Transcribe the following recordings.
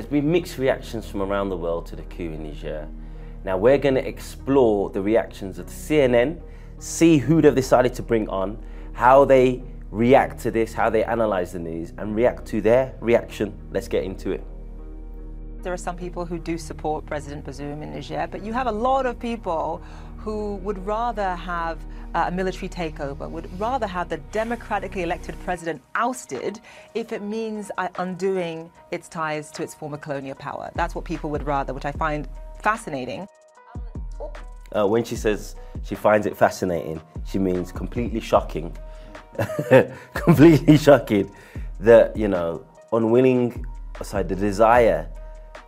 There's been mixed reactions from around the world to the coup in Niger. Now we're going to explore the reactions of CNN, see who they've decided to bring on, how they react to this, how they analyze the news, and react to their reaction. Let's get into it. There are some people who do support President Bazoum in Niger, but you have a lot of people who would rather have uh, a military takeover, would rather have the democratically elected president ousted if it means uh, undoing its ties to its former colonial power. That's what people would rather, which I find fascinating. Uh, when she says she finds it fascinating, she means completely shocking. completely shocking that, you know, unwilling, sorry, the desire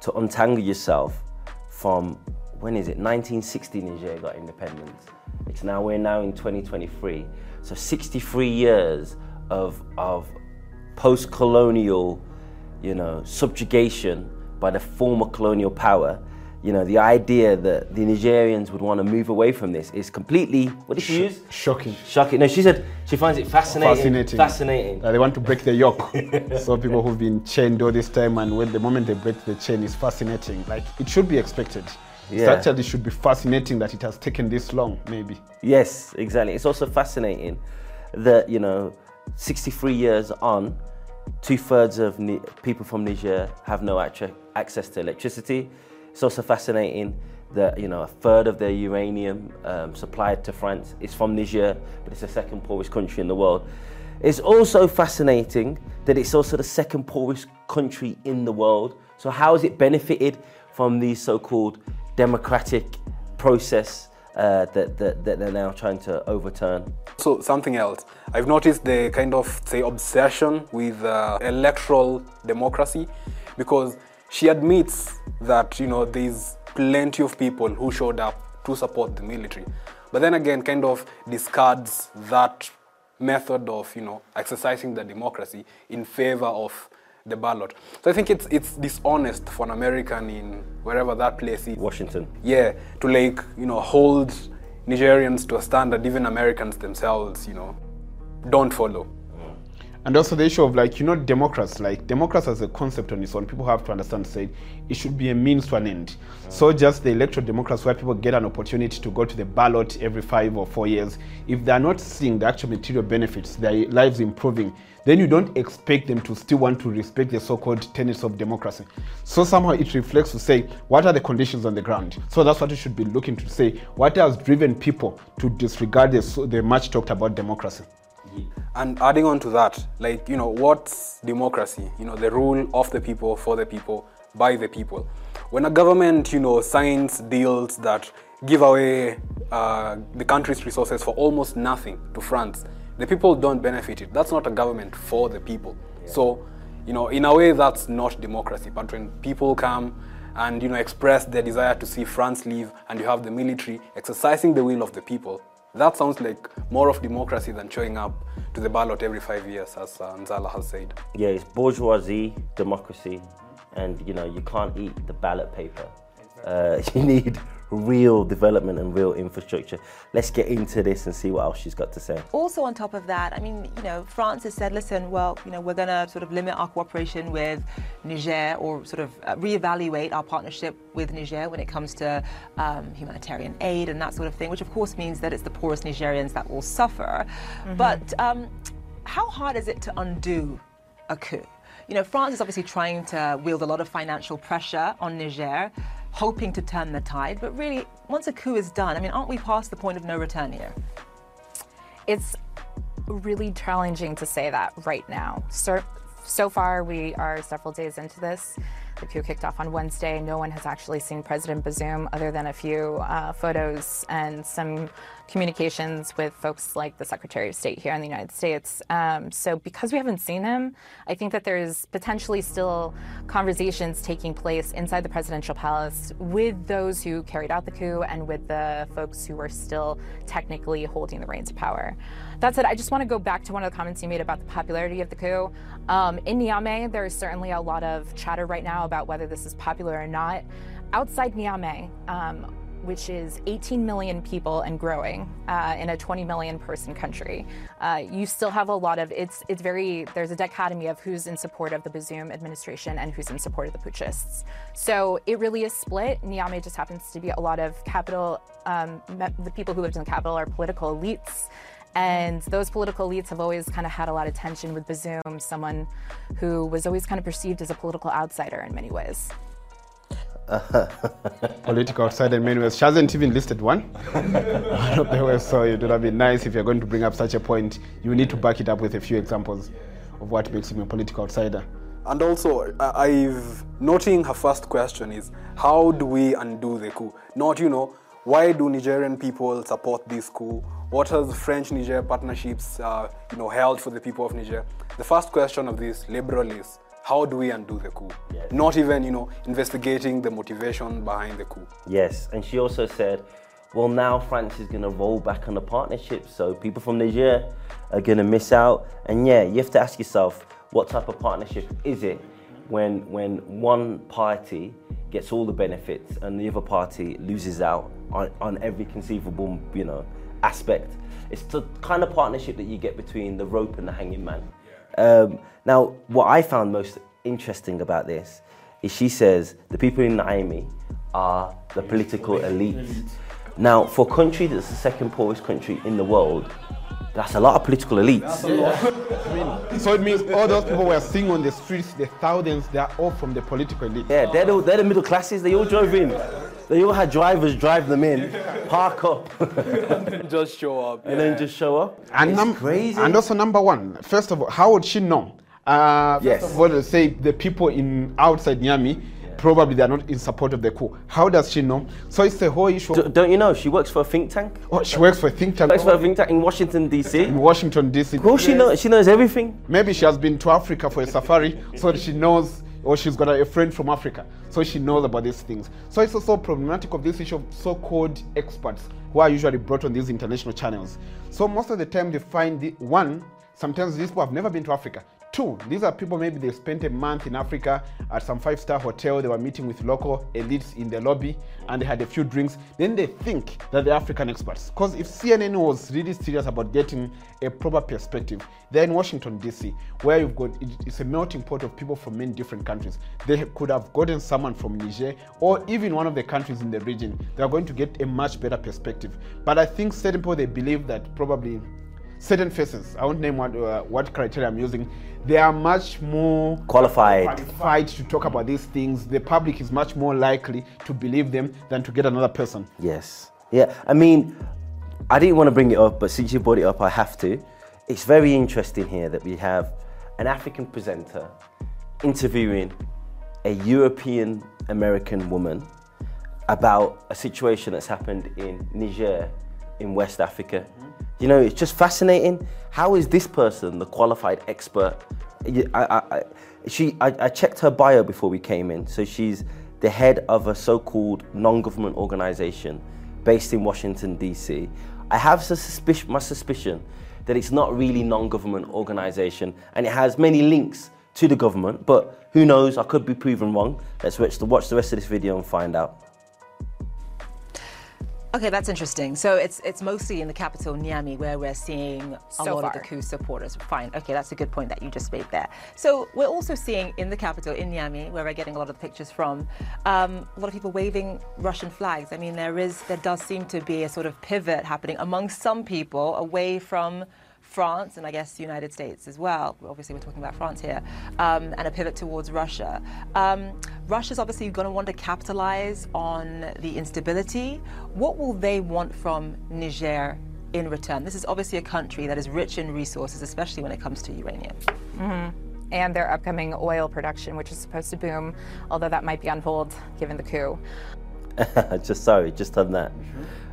to untangle yourself from when is it 1960 Niger got independence it's now we're now in 2023 so 63 years of of post-colonial you know subjugation by the former colonial power you know, the idea that the Nigerians would want to move away from this is completely, what did she use? Shocking. Shocking. No, she said she finds it fascinating. Fascinating. Fascinating. Uh, they want to break the yoke. so people who've been chained all this time, and when the moment they break the chain is fascinating. Like, it should be expected. Yeah. It should be fascinating that it has taken this long, maybe. Yes, exactly. It's also fascinating that, you know, 63 years on, two thirds of Ni- people from Niger have no access to electricity it's also fascinating that you know a third of their uranium um, supplied to France is from Niger, but it's the second poorest country in the world. It's also fascinating that it's also the second poorest country in the world. So how has it benefited from these so-called democratic process uh, that, that, that, they're now trying to overturn. So something else, I've noticed the kind of say obsession with uh, electoral democracy, because she admits that you know there's plenty of people who showed up to support the military but then again kind of discards that method of you know exercising the democracy in favor of the ballot. So i think it's it's dishonest for an american in wherever that place is. Washington. Yeah to like you know hold nigerians to a standard even americans themselves you know don't follow and also the issue of like you know democrats like democrats as a concept on its own people have to understand say it should be a means to an end. So just the electoral democrats where people get an opportunity to go to the ballot every five or four years if they're not seeing the actual material benefits their lives improving then you don't expect them to still want to respect the so-called tenets of democracy. So somehow it reflects to say what are the conditions on the ground? So that's what you should be looking to say. What has driven people to disregard the, the much talked about democracy and adding on to that, like, you know, what's democracy? You know, the rule of the people, for the people, by the people. When a government, you know, signs deals that give away uh, the country's resources for almost nothing to France, the people don't benefit it. That's not a government for the people. Yeah. So, you know, in a way, that's not democracy. But when people come and, you know, express their desire to see France leave and you have the military exercising the will of the people, that sounds like more of democracy than showing up to the ballot every five years, as uh, Nzala has said. Yeah, it's bourgeoisie democracy, and you know you can't eat the ballot paper. Uh, you need real development and real infrastructure. Let's get into this and see what else she's got to say. Also, on top of that, I mean, you know, France has said, listen, well, you know, we're going to sort of limit our cooperation with Niger or sort of uh, reevaluate our partnership with Niger when it comes to um, humanitarian aid and that sort of thing, which of course means that it's the poorest Nigerians that will suffer. Mm-hmm. But um, how hard is it to undo a coup? You know, France is obviously trying to wield a lot of financial pressure on Niger hoping to turn the tide. But really, once a coup is done, I mean, aren't we past the point of no return here? It's really challenging to say that right now. So, so far, we are several days into this. The coup kicked off on Wednesday. No one has actually seen President Bazoum other than a few uh, photos and some communications with folks like the Secretary of State here in the United States. Um, so, because we haven't seen him, I think that there's potentially still conversations taking place inside the presidential palace with those who carried out the coup and with the folks who are still technically holding the reins of power. That said, I just want to go back to one of the comments you made about the popularity of the coup. Um, in Niamey, there is certainly a lot of chatter right now about whether this is popular or not. Outside Niamey, um, which is 18 million people and growing uh, in a 20 million person country, uh, you still have a lot of it's it's very there's a dichotomy of who's in support of the Bazoum administration and who's in support of the putschists. So it really is split. Niamey just happens to be a lot of capital. Um, the people who lived in the capital are political elites. And those political elites have always kind of had a lot of tension with Bazoum, someone who was always kind of perceived as a political outsider in many ways. political outsider in many ways. She hasn't even listed one. one of the ways, so it would have been nice if you're going to bring up such a point. You need to back it up with a few examples of what makes him a political outsider. And also, I've noting her first question is how do we undo the coup? Not, you know, why do Nigerian people support this coup? What has French-Niger partnerships, uh, you know, held for the people of Niger? The first question of this liberal is how do we undo the coup? Yes. Not even, you know, investigating the motivation behind the coup. Yes, and she also said, well, now France is going to roll back on the partnership, so people from Niger are going to miss out. And yeah, you have to ask yourself, what type of partnership is it when when one party gets all the benefits and the other party loses out on, on every conceivable, you know, aspect? It's the kind of partnership that you get between the rope and the hanging man. Um, now, what I found most interesting about this is she says the people in Niamey are the political elites. Now, for a country that's the second poorest country in the world, that's a lot of political elites. Yeah. so it means all those people we're seeing on the streets, the thousands, they are all from the political elite. Yeah, they're the, they're the middle classes. They all drove in. They all had drivers drive them in, park up, just show up, and then just show up. And num- crazy. And also number one, first of all, how would she know? Uh, yes. First of all, say the people in outside Niamey probably they are not in support of the coup. How does she know? So it's the whole issue. Do, don't you know she works for a think tank? Oh, she works for a think tank. Works for a think tank in Washington D.C. In Washington D.C. Well, she knows. She knows everything. Maybe she has been to Africa for a safari, so she knows. Or she's got a friend from Africa, so she knows about these things. So it's also problematic of this issue of so-called experts who are usually brought on these international channels. So most of the time they find the one sometimes these people have never been to Africa. Two, these are people maybe they spent a month in Africa at some five star hotel. They were meeting with local elites in the lobby and they had a few drinks. Then they think that they're African experts. Because if CNN was really serious about getting a proper perspective, they're in Washington, D.C., where you've got it's a melting pot of people from many different countries. They could have gotten someone from Niger or even one of the countries in the region. They're going to get a much better perspective. But I think certain people they believe that probably certain faces, I won't name what, uh, what criteria I'm using, they are much more qualified. qualified to talk about these things. The public is much more likely to believe them than to get another person. Yes. Yeah. I mean, I didn't want to bring it up, but since you brought it up, I have to. It's very interesting here that we have an African presenter interviewing a European American woman about a situation that's happened in Niger in West Africa. Mm-hmm. You know, it's just fascinating. How is this person the qualified expert? I, I, I she, I, I checked her bio before we came in. So she's the head of a so-called non-government organization based in Washington D.C. I have suspicion, my suspicion that it's not really non-government organization and it has many links to the government. But who knows? I could be proven wrong. Let's watch the, watch the rest of this video and find out. Okay, that's interesting. So it's it's mostly in the capital, Niamey, where we're seeing a so lot far. of the coup supporters. Fine. Okay, that's a good point that you just made there. So we're also seeing in the capital, in Niamey, where we're getting a lot of the pictures from, um, a lot of people waving Russian flags. I mean, there is there does seem to be a sort of pivot happening among some people away from France and I guess the United States as well. Obviously, we're talking about France here, um, and a pivot towards Russia. Um, Russia's obviously going to want to capitalize on the instability. What will they want from Niger in return? This is obviously a country that is rich in resources, especially when it comes to uranium. Mm-hmm and their upcoming oil production, which is supposed to boom, although that might be on hold given the coup. just sorry, just on that.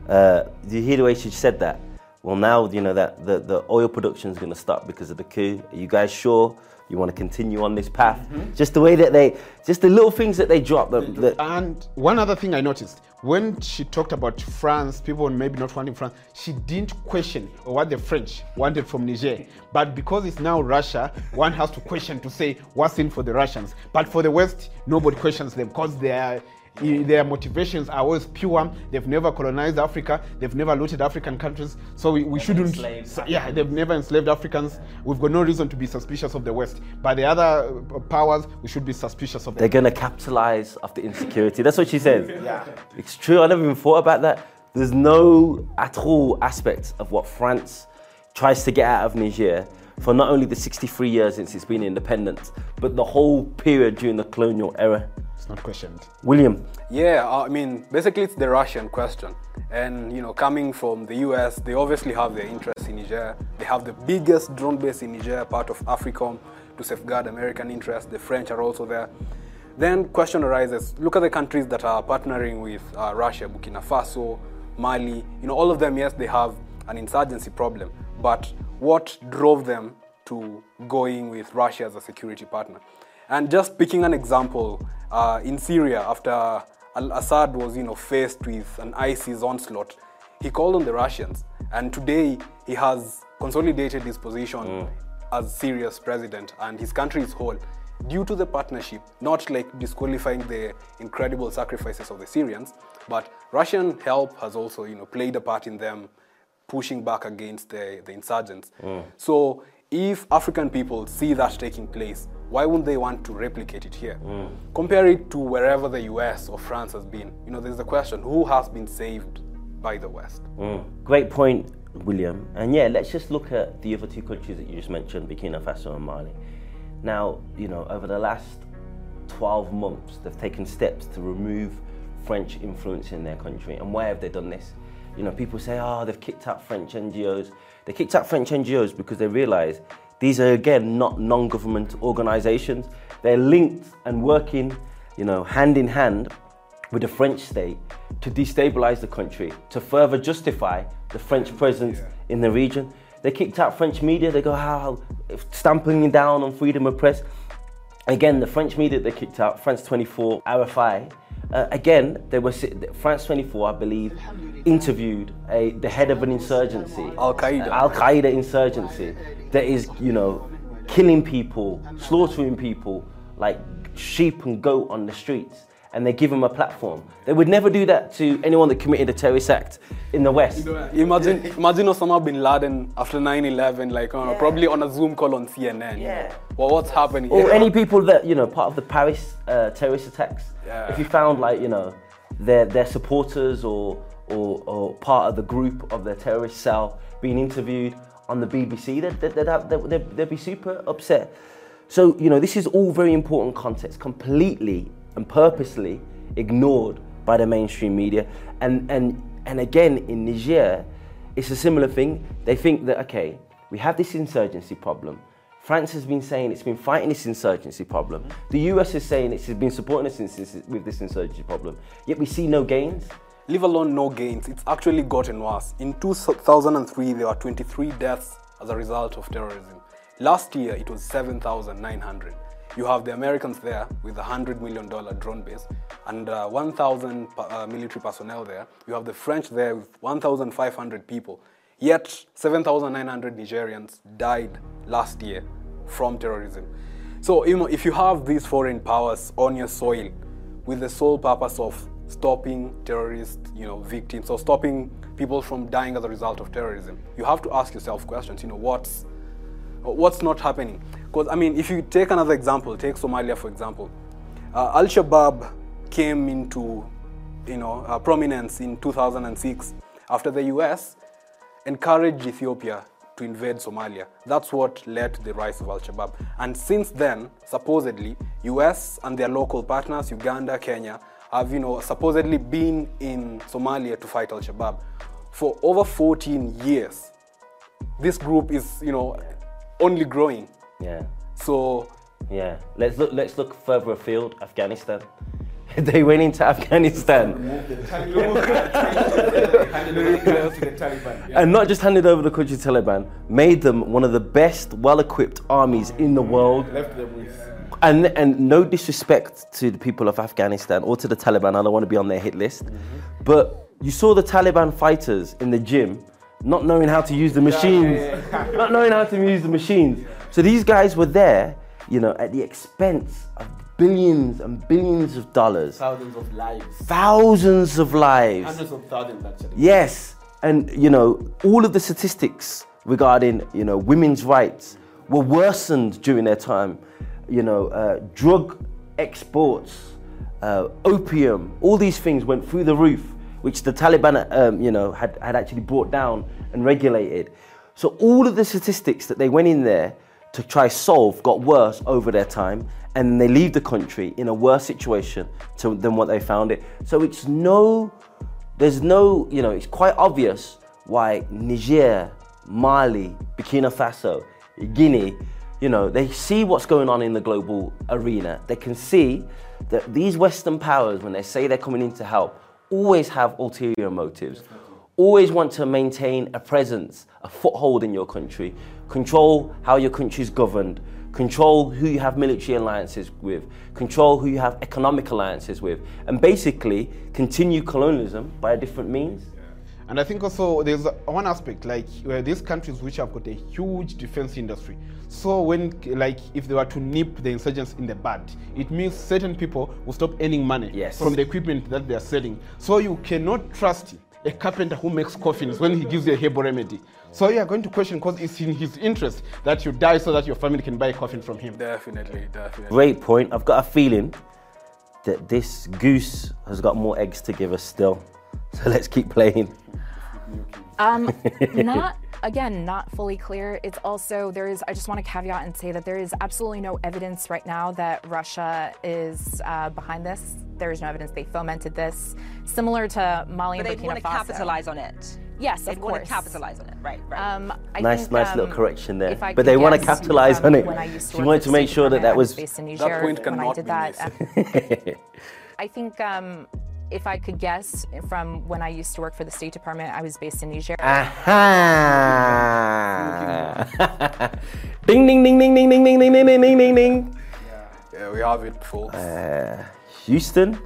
Uh, do you hear the way she said that? Well, now you know that the, the oil production is going to stop because of the coup. Are you guys sure you want to continue on this path? Mm-hmm. Just the way that they, just the little things that they drop. And one other thing I noticed when she talked about France, people maybe not wanting France, she didn't question what the French wanted from Niger. But because it's now Russia, one has to question to say what's in for the Russians. But for the West, nobody questions them because they are Their motivations are always pure. They've never colonized Africa. They've never looted African countries. So we, we shouldn't. enslaved so- yeah, they've never enslaved Africans. We've got no reason to be suspicious of the West. But the other uh, powers, we should be suspicious of They're going to capitalize off the insecurity. That's what she says. Yeah. It's true. I never even thought about that. There's no at all aspect of what France tries to get out of Niger for not only the 63 years since it's been independent, but the whole period during the colonial era. It's not questioned. William, Yeah, uh, I mean, basically it's the Russian question. And, you know, coming from the US, they obviously have their interests in Niger. They have the biggest drone base in Niger, part of AFRICOM, to safeguard American interests. The French are also there. Then question arises, look at the countries that are partnering with uh, Russia, Burkina Faso, Mali. You know, all of them, yes, they have an insurgency problem. But what drove them to going with Russia as a security partner? And just picking an example, uh, in Syria, after Al-Assad was, you know, faced with an ISIS onslaught, he called on the Russians, and today he has consolidated his position as Syria's president, and his country is whole due to the partnership. Not like disqualifying the incredible sacrifices of the Syrians, but Russian help has also, you know, played a part in them pushing back against the, the insurgents. Mm. So if African people see that taking place, why wouldn't they want to replicate it here? Mm. Compare it to wherever the US or France has been. You know, there's the question who has been saved by the West? Mm. great point, William. And yeah, let's just look at the other two countries that you just mentioned, Burkina Faso and Mali. Now, you know, over the last 12 months, they've taken steps to remove French influence in their country. And why have they done this? You know, people say, oh, they've kicked out French NGOs. They kicked out French NGOs because they realize these are, again, not non government organizations. They're linked and working, you know, hand in hand with the French state to destabilize the country, to further justify the French presence in the region. They kicked out French media. They go, how, stamping down on freedom of press. Again, the French media they kicked out, France 24, RFI. Uh, again, they were France 24, I believe, interviewed a, the head of an insurgency, Al Qaeda. Al Qaeda insurgency, that is, you know, killing people, slaughtering people like sheep and goat on the streets, and they give them a platform. They would never do that to anyone that committed a terrorist act in the West. Imagine, imagine Osama bin Laden after 9/11, like uh, probably on a Zoom call on CNN. Yeah. Well, what's happening? or any people that you know part of the Paris uh, terrorist attacks. Yeah. If you found like you know their their supporters or, or or part of the group of their terrorist cell being interviewed on the BBC, they'd, they'd, have, they'd, they'd be super upset. So you know this is all very important context, completely and purposely ignored by the mainstream media, and and and again in Niger, it's a similar thing. They think that okay, we have this insurgency problem. France has been saying it's been fighting this insurgency problem. The US is saying it's been supporting us with this insurgency problem. Yet we see no gains. Leave alone no gains, it's actually gotten worse. In 2003, there were 23 deaths as a result of terrorism. Last year, it was 7,900. You have the Americans there with a $100 million drone base and uh, 1,000 uh, military personnel there. You have the French there with 1,500 people. Yet, 7,900 Nigerians died last year from terrorism. So, you know, if you have these foreign powers on your soil with the sole purpose of stopping terrorist, you know, victims or stopping people from dying as a result of terrorism, you have to ask yourself questions. You know, what's what's not happening? Because I mean, if you take another example, take Somalia for example, uh, Al Shabaab came into, you know, uh, prominence in 2006 after the U.S. encouraged Ethiopia to invade Somalia. That's what led to the rise of Al Shabaab. And since then, supposedly, US and their local partners, Uganda, Kenya, have you know supposedly been in Somalia to fight Al Shabaab for over 14 years. This group is you know only growing. Yeah, So yeah. Let's look. Let's look further afield. Afghanistan. they went into Afghanistan and not just handed over the country to Taliban, made them one of the best, well-equipped armies in the world. And, and no disrespect to the people of Afghanistan or to the Taliban, I don't want to be on their hit list. But you saw the Taliban fighters in the gym not knowing how to use the machines, not knowing how to use the machines. So these guys were there, you know, at the expense of billions and billions of dollars, Thousands of lives. thousands of lives. Hundreds of thousands, actually. Yes, and you know all of the statistics regarding you know women's rights were worsened during their time. You know, uh, drug exports, uh, opium, all these things went through the roof, which the Taliban, um, you know, had had actually brought down and regulated. So all of the statistics that they went in there to try solve got worse over their time, and they leave the country in a worse situation to, than what they found it. So it's no there's no, you know, it's quite obvious why Niger, Mali, Burkina Faso, Guinea, you know, they see what's going on in the global arena. They can see that these Western powers, when they say they're coming in to help, always have ulterior motives, always want to maintain a presence, a foothold in your country, control how your country is governed, control who you have military alliances with, control who you have economic alliances with, and basically continue colonialism by a different means. And I think also there's one aspect like where these countries which have got a huge defense industry. So when like if they were to nip the insurgents in the bud, it means certain people will stop earning money Yes. from the equipment that they are selling. So you cannot trust a carpenter who makes coffins when he gives you a herbal remedy. So you are going to question because it's in his interest that you die so that your family can buy a coffin from him. Definitely, definitely. Great point. I've got a feeling that this goose has got more eggs to give us still. So let's keep playing. Um, not again, not fully clear. It's also there is. I just want to caveat and say that there is absolutely no evidence right now that Russia is uh, behind this. There is no evidence they fomented this. Similar to Mali But they and Burkina want to capitalize on it. Yes, They of want course. to capitalize on it. Right, right. Um, I Nice, think, nice little um, correction there. I But could they wanna capitalize from on it. When I used to She wanted to make sure that that was- based in That Niger point when I did be that. I think um, if I could guess from when I used to work for the State Department, I was based in Niger. Aha! ding, ding, ding, ding, ding, ding, ding, ding, ding, ding, ding, ding, ding. Yeah, we have it, folks. Houston,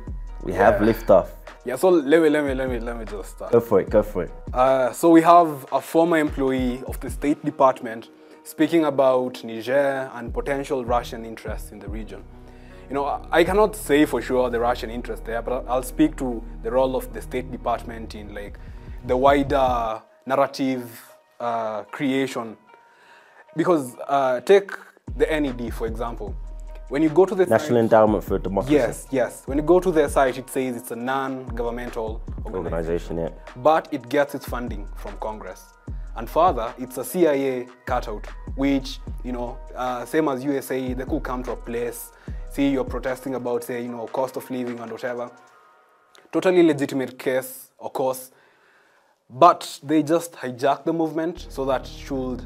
we have liftoff. yeah, so let me, let me, let me, let me just start. Go for it, go for it. Uh, so we have a former employee of the State Department speaking about Niger and potential Russian interests in the region. You know, I- cannot say for sure the Russian interest there, but I'll speak to the role of the State Department in like the wider narrative uh, creation. Because uh, take the NED for example. When you go to the National site- Endowment for Democracy. Yes, yes. When you go to their site, it says it's a non-governmental organization Organization, yeah. but it gets its funding from Congress. And further, it's a CIA cutout, which, you know, uh, same as USA, they could come to a place, see you're protesting about, say, you know, cost of living and whatever. Totally legitimate case, of course, but they just hijack the movement so that should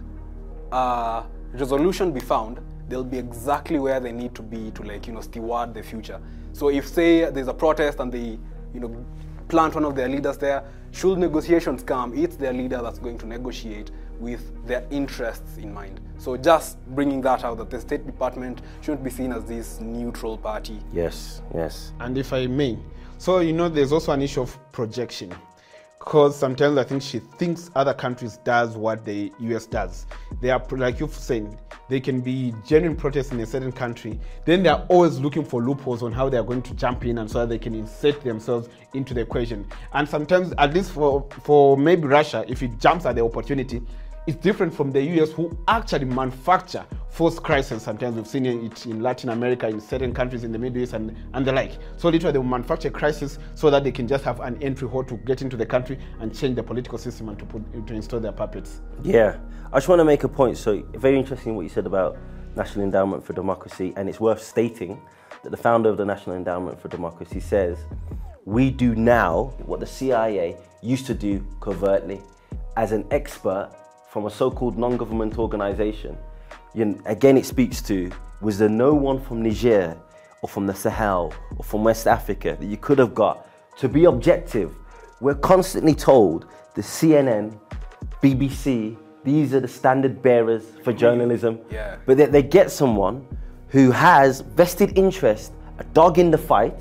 uh, resolution be found, they'll be exactly where they need to be to like you know steward the future. So if say there's a protest and they you know plant one of their leaders there, should negotiations come, it's their leader that's going to negotiate with their interests in mind. So just bringing that out that the State Department shouldn't be seen as this neutral party. Yes, yes. And if I may, so you know, there's also an issue of projection. Because sometimes I think she thinks other countries does what the US does. They are like you've said, they can be genuine protests in a certain country. Then they are always looking for loopholes on how they are going to jump in and so that they can insert themselves into the equation. And sometimes, at least for for maybe Russia, if it jumps at the opportunity, it's different from the US who actually manufacture forced crisis. Sometimes we've seen it in Latin America, in certain countries in the Middle East, and, and the like. So literally, they manufacture crisis so that they can just have an entry hole to get into the country and change the political system and to put to install their puppets. Yeah, I just want to make a point. So, very interesting what you said about National Endowment for Democracy, and it's worth stating that the founder of the National Endowment for Democracy says, We do now what the CIA used to do covertly as an expert from a so called non government organization. You know, again, it speaks to was there no one from Niger or from the Sahel or from West Africa that you could have got to be objective? We're constantly told the CNN, BBC, these are the standard bearers for journalism. Yeah. But they, they get someone who has vested interest, a dog in the fight.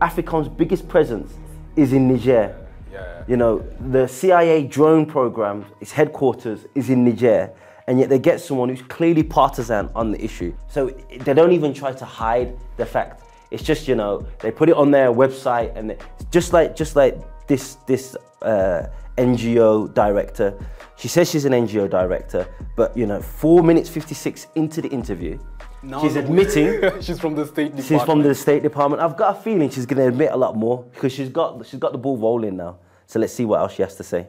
AFRICOM's biggest presence is in Niger. Yeah. You know, the CIA drone program, its headquarters is in Niger, and yet they get someone who's clearly partisan on the issue. So they don't even try to hide the fact. It's just you know they put it on their website and just like just like this this uh, NGO director. She says she's an NGO director, but you know, four minutes fifty six into the interview, Now she's admitting she's from the State Department. she's from the State Department. I've got a feeling she's going to admit a lot more because she's got she's got the ball rolling now. So let's see what else she has to say.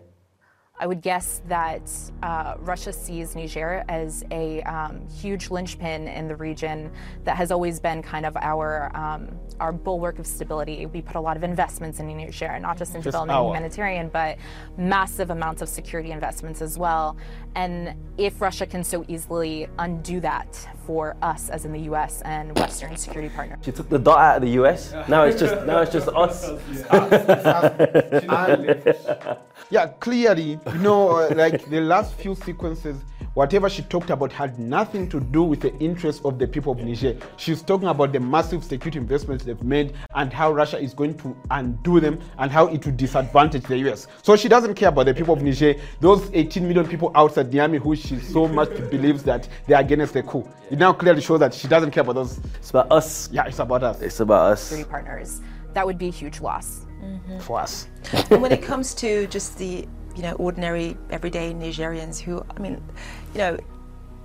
I would guess that uh, Russia sees Niger as a um, huge linchpin in the region that has always been kind of our um, our bulwark of stability. We put a lot of investments in Niger, not just in development and our. humanitarian, but massive amounts of security investments as well. And if Russia can so easily undo that for us, as in the U.S. and Western security partners. She took the dot out of the US. Now it's just now it's just us. Yeah, clearly, you know, uh, like the last few sequences, whatever she talked about had nothing to do with the interests of the people of Niger. She's talking about the massive security investments they've made and how Russia is going to undo them and how it will disadvantage the US. So she doesn't care about the people of Niger, those 18 million people outside Niamey who she so much believes that they are against the coup. It now clearly shows that she doesn't care about those. It's about us. Yeah, it's about us. It's about us. Security partners. That would be a huge loss. For us. and when it comes to just the you know ordinary everyday Nigerians who I mean you know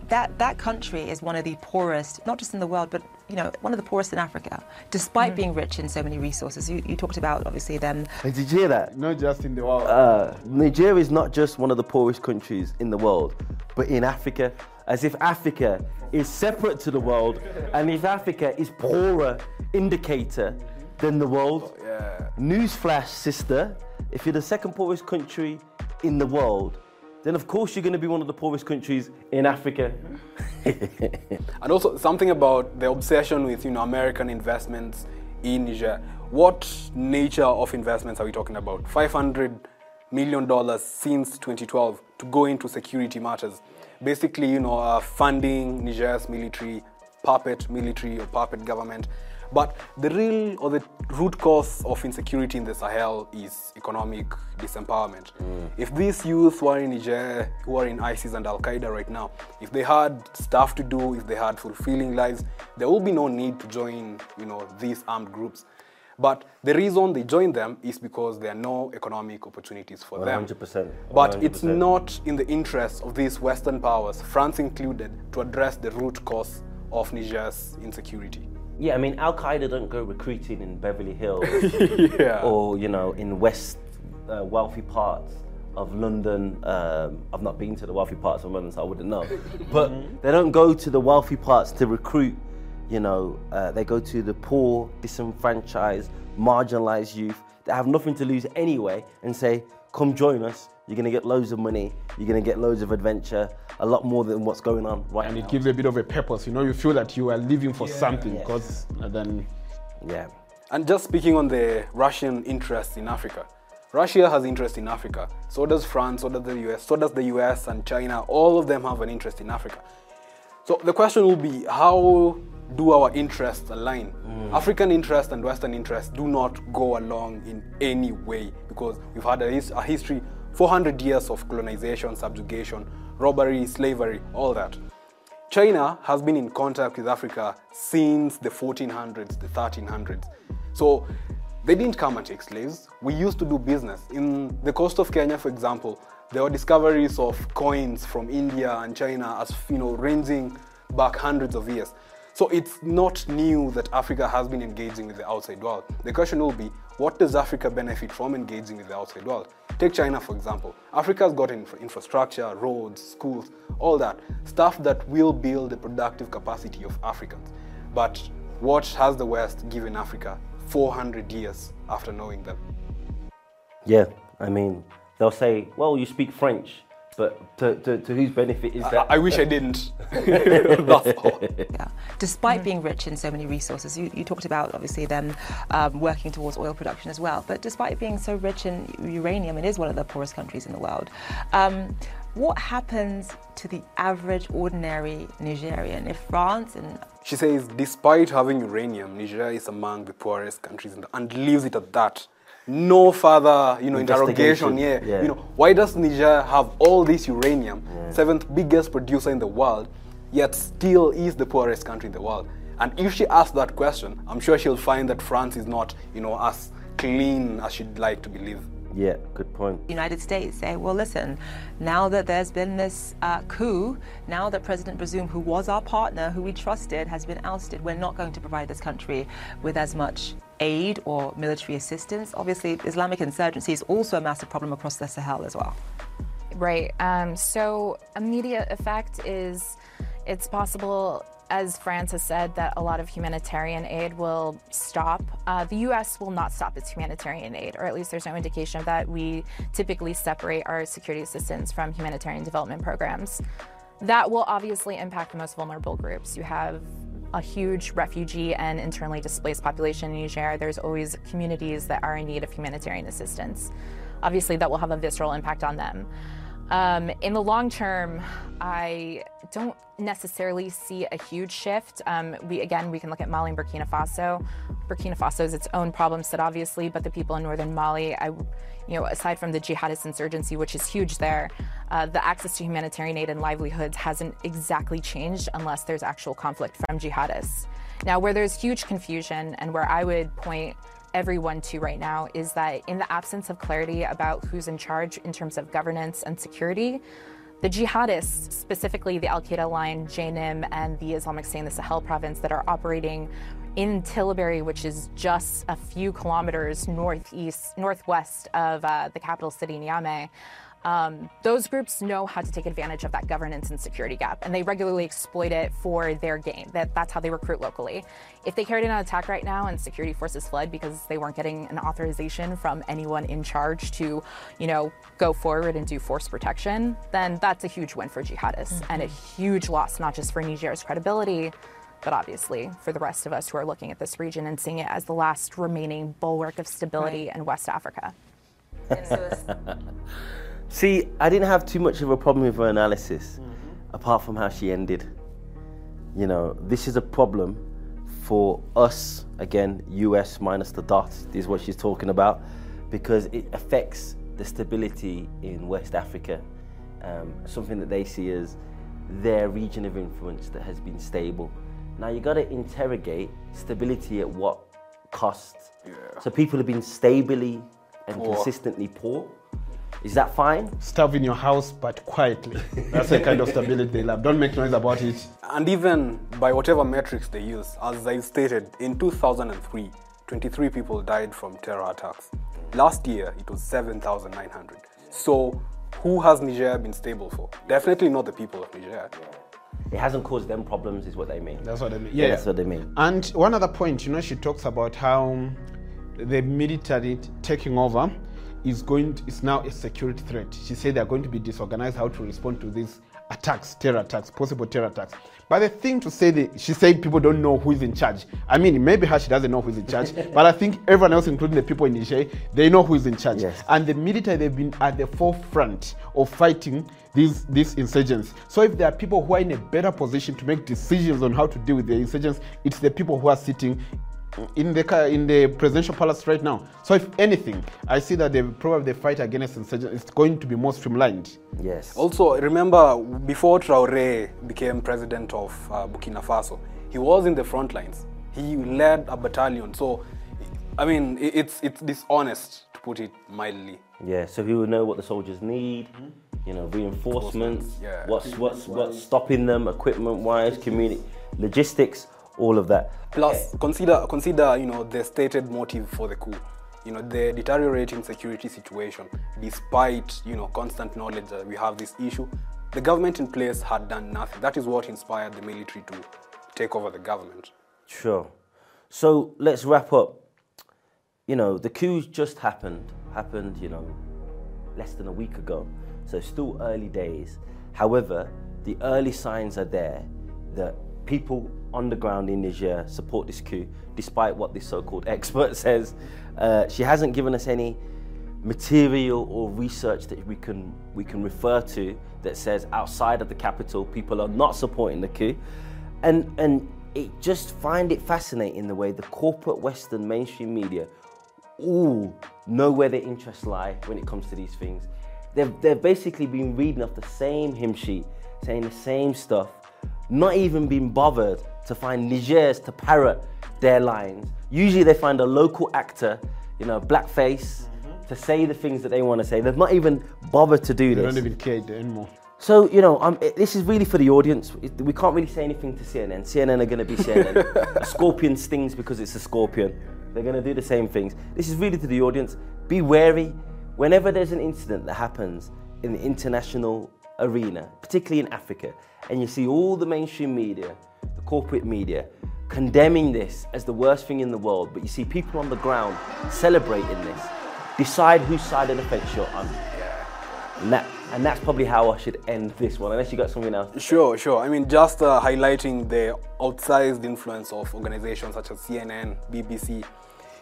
that that country is one of the poorest not just in the world but you know one of the poorest in Africa despite being rich in so many resources you, you talked about obviously them Hey, did you hear that? Not just in the world. Uh, Nigeria is not just one of the poorest countries in the world, but in Africa, as if Africa is separate to the world, and if Africa is poorer indicator than the world. Newsflash, sister, if you're the second poorest country in the world, then of course you're going to be one of the poorest countries in Africa. And also something about the obsession with you know American investments in Niger. What nature of investments are we talking about? 500 million dollars since 2012 to go into security matters. Basically, you know, uh, funding Niger's military, puppet military or puppet government. But the real or the root cause of insecurity in the Sahel is economic disempowerment. If these youth who are in Niger, who are in ISIS and Al Qaeda right now, if they had stuff to do, if they had fulfilling lives, there will be no need to join, you know, these armed groups. But the reason they join them is because there are no economic opportunities for them. 100%, But it's not in the interest of these Western powers, France included, to address the root cause of Niger's insecurity. Yeah, I mean, Al Qaeda don't go recruiting in Beverly Hills Yeah. or, you know, in west uh, wealthy parts of London. Um, I've not been to the wealthy parts of London, so I wouldn't know. But they don't go to the wealthy parts to recruit, you know, uh, they go to the poor, disenfranchised, marginalized youth that have nothing to lose anyway and say, come join us. You're going to get loads of money. You're going to get loads of adventure, a lot more than what's going on right and now. it gives a bit of a purpose. You know, you feel that you are living for something Yes. because uh, then yeah. And just speaking on the Russian interest in Africa, Russia has interest in Africa. So does France, so does the US, so does the US and China. All of them have an interest in Africa. So the question will be how do our interests align? Mm. African interest and Western interest do not go along in any way because we've had a, his- a history 400 years of colonization, subjugation, robbery, slavery, all that. China has been in contact with Africa since the 1400s, the 1300s. So they didn't come and take slaves. We used to do business. In the coast of Kenya, for example, there were discoveries of coins from India and China as you know, ranging back hundreds of years. So it's not new that Africa has been engaging with the outside world. The question will be, what does Africa benefit from engaging with the outside world? Take China, for example. Africa's got infra- infrastructure, roads, schools, all that. Stuff that will build the productive capacity of Africans. But what has the West given Africa 400 years after knowing them? Yeah, I mean, they'll say, well, you speak French, but to, to, to whose benefit is that? I wish I didn't. That's all. Yeah. Despite being rich in so many resources, you, you talked about obviously them um, working towards oil production as well. But despite being so rich in uranium, it is one of the poorest countries in the world. Um, what happens to the average, ordinary Nigerian if France and She says, despite having uranium, Nigeria is among the poorest countries in the, and leaves it at that. No further, you know, interrogation. Yeah. Yeah. You know, why does Niger have all this uranium, seventh biggest producer in the world, yet still is the poorest country in the world? And if she asks that question, I'm sure she'll find that France is not, you know, as clean as she'd like to believe. Yeah, good point. United States say, well, listen, now that there's been this uh, coup, now that President Bazoum, who was our partner, who we trusted, has been ousted, we're not going to provide this country with as much aid or military assistance. Obviously, Islamic insurgency is also a massive problem across the Sahel as well. Right. Um, so, immediate effect is it's possible as France has said, that a lot of humanitarian aid will stop. Uh, the U.S. will not stop its humanitarian aid, or at least there's no indication of that. We typically separate our security assistance from humanitarian development programs. That will obviously impact the most vulnerable groups. You have a huge refugee and internally displaced population in Niger. There's always communities that are in need of humanitarian assistance. Obviously, that will have a visceral impact on them. Um, in the long term, I don't necessarily see a huge shift. Um, we again, we can look at Mali and Burkina Faso. Burkina Faso is its own problem set, obviously, but the people in northern Mali, I, you know, aside from the jihadist insurgency, which is huge there, uh, the access to humanitarian aid and livelihoods hasn't exactly changed unless there's actual conflict from jihadists. Now, where there's huge confusion and where I would point everyone to right now is that in the absence of clarity about who's in charge in terms of governance and security, the jihadists, specifically the Al Qaeda line, JNIM, and the Islamic State in the Sahel province that are operating in Tillabéri, which is just a few kilometers northeast, northwest of uh, the capital city, Niamey, um, those groups know how to take advantage of that governance and security gap, and they regularly exploit it for their gain. That, that's how they recruit locally. If they carried out an attack right now and security forces fled because they weren't getting an authorization from anyone in charge to, you know, go forward and do force protection, then that's a huge win for jihadists mm-hmm. and a huge loss not just for Niger's credibility, but obviously for the rest of us who are looking at this region and seeing it as the last remaining bulwark of stability right. in West Africa. See, I didn't have too much of a problem with her analysis, mm-hmm. apart from how she ended. You know, this is a problem for us, again, US minus the dots, is what she's talking about, because it affects the stability in West Africa, um, something that they see as their region of influence that has been stable. Now you got to interrogate stability at what cost. Yeah. So people have been stably and poor. consistently poor is that fine? Starve in your house, but quietly. That's the kind of stability they love. Don't make noise about it. And even by whatever metrics they use, as I stated, in 2003, 23 people died from terror attacks. Last year, it was 7,900. So, who has Niger been stable for? Definitely not the people of Niger. It hasn't caused them problems, is what they mean. That's what they mean. Yeah, yeah, that's what they mean. And one other point, you know, she talks about how the military taking over is going to, is now a security threat. She said they're going to be disorganized how to respond to these attacks, terror attacks, possible terror attacks. But the thing to say that she said people don't know who is in charge. I mean, maybe her she doesn't know who is in charge, but I think everyone else, including the people in Niger, they know who is in charge. Yes. And the military they've been at the forefront of fighting these these insurgents. So if there are people who are in a better position to make decisions on how to deal with the insurgents, it's the people who are sitting in the in the presidential palace right now. So if anything, I see that the probably the fight against insurgents is going to be more streamlined. Yes. Also, remember before Traoré became president of uh, Burkina Faso, he was in the front lines. He led a battalion. So, I mean, it's it's dishonest to put it mildly. Yeah. So he will know what the soldiers need. Mm-hmm. You know, reinforcements. Yeah. What's what's what's stopping them, equipment-wise, community, logistics all of that. Plus, consider consider you know the stated motive for the coup. You know the deteriorating security situation, despite you know constant knowledge that we have this issue, the government in place had done nothing. That is what inspired the military to take over the government. Sure. So let's wrap up. You know the coup just happened. Happened. You know, less than a week ago. So still early days. However, the early signs are there that people on the ground in Niger support this coup, despite what this so-called expert says. Uh, she hasn't given us any material or research that we can we can refer to that says outside of the capital people are not supporting the coup, and and it just find it fascinating the way the corporate Western mainstream media all know where their interests lie when it comes to these things. They've, they've basically been reading off the same hymn sheet, saying the same stuff, not even been bothered to find Nigers to parrot their lines. Usually they find a local actor, you know, blackface, to say the things that they want to say. They've not even bothered to do They this. They don't even care anymore. So, you know, um, it, this is really for the audience. It- we can't really say anything to CNN. CNN are going to be CNN. a scorpion stings because it's a scorpion. They're going to do the same things. This is really to the audience. Be wary. Whenever there's an incident that happens in the international arena, particularly in Africa, and you see all the mainstream media, the corporate media, condemning this as the worst thing in the world, but you see people on the ground celebrating this, decide whose side of the fence you're on. Yeah. And, that, and that's probably how I should end this one, unless you got something else. Sure, sure. I mean, just uh, highlighting the outsized influence of organizations such as CNN, BBC.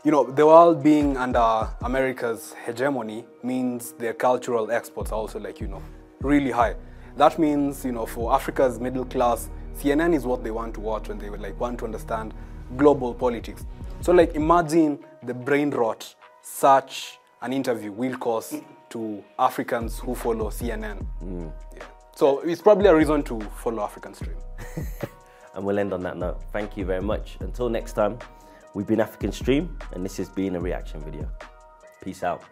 You know, the world being under America's hegemony means their cultural exports are also like, you know, really high. That means, you know, for Africa's middle class, CNN is what they want to watch when they would like want to understand global politics. So like imagine the brain rot such an interview will cause to Africans who follow CNN. Mm. Yeah. So it's probably a reason to follow African Stream. And we'll end on that note. Thank you very much. Until next time, we've been African Stream, and this has been a reaction video. Peace out.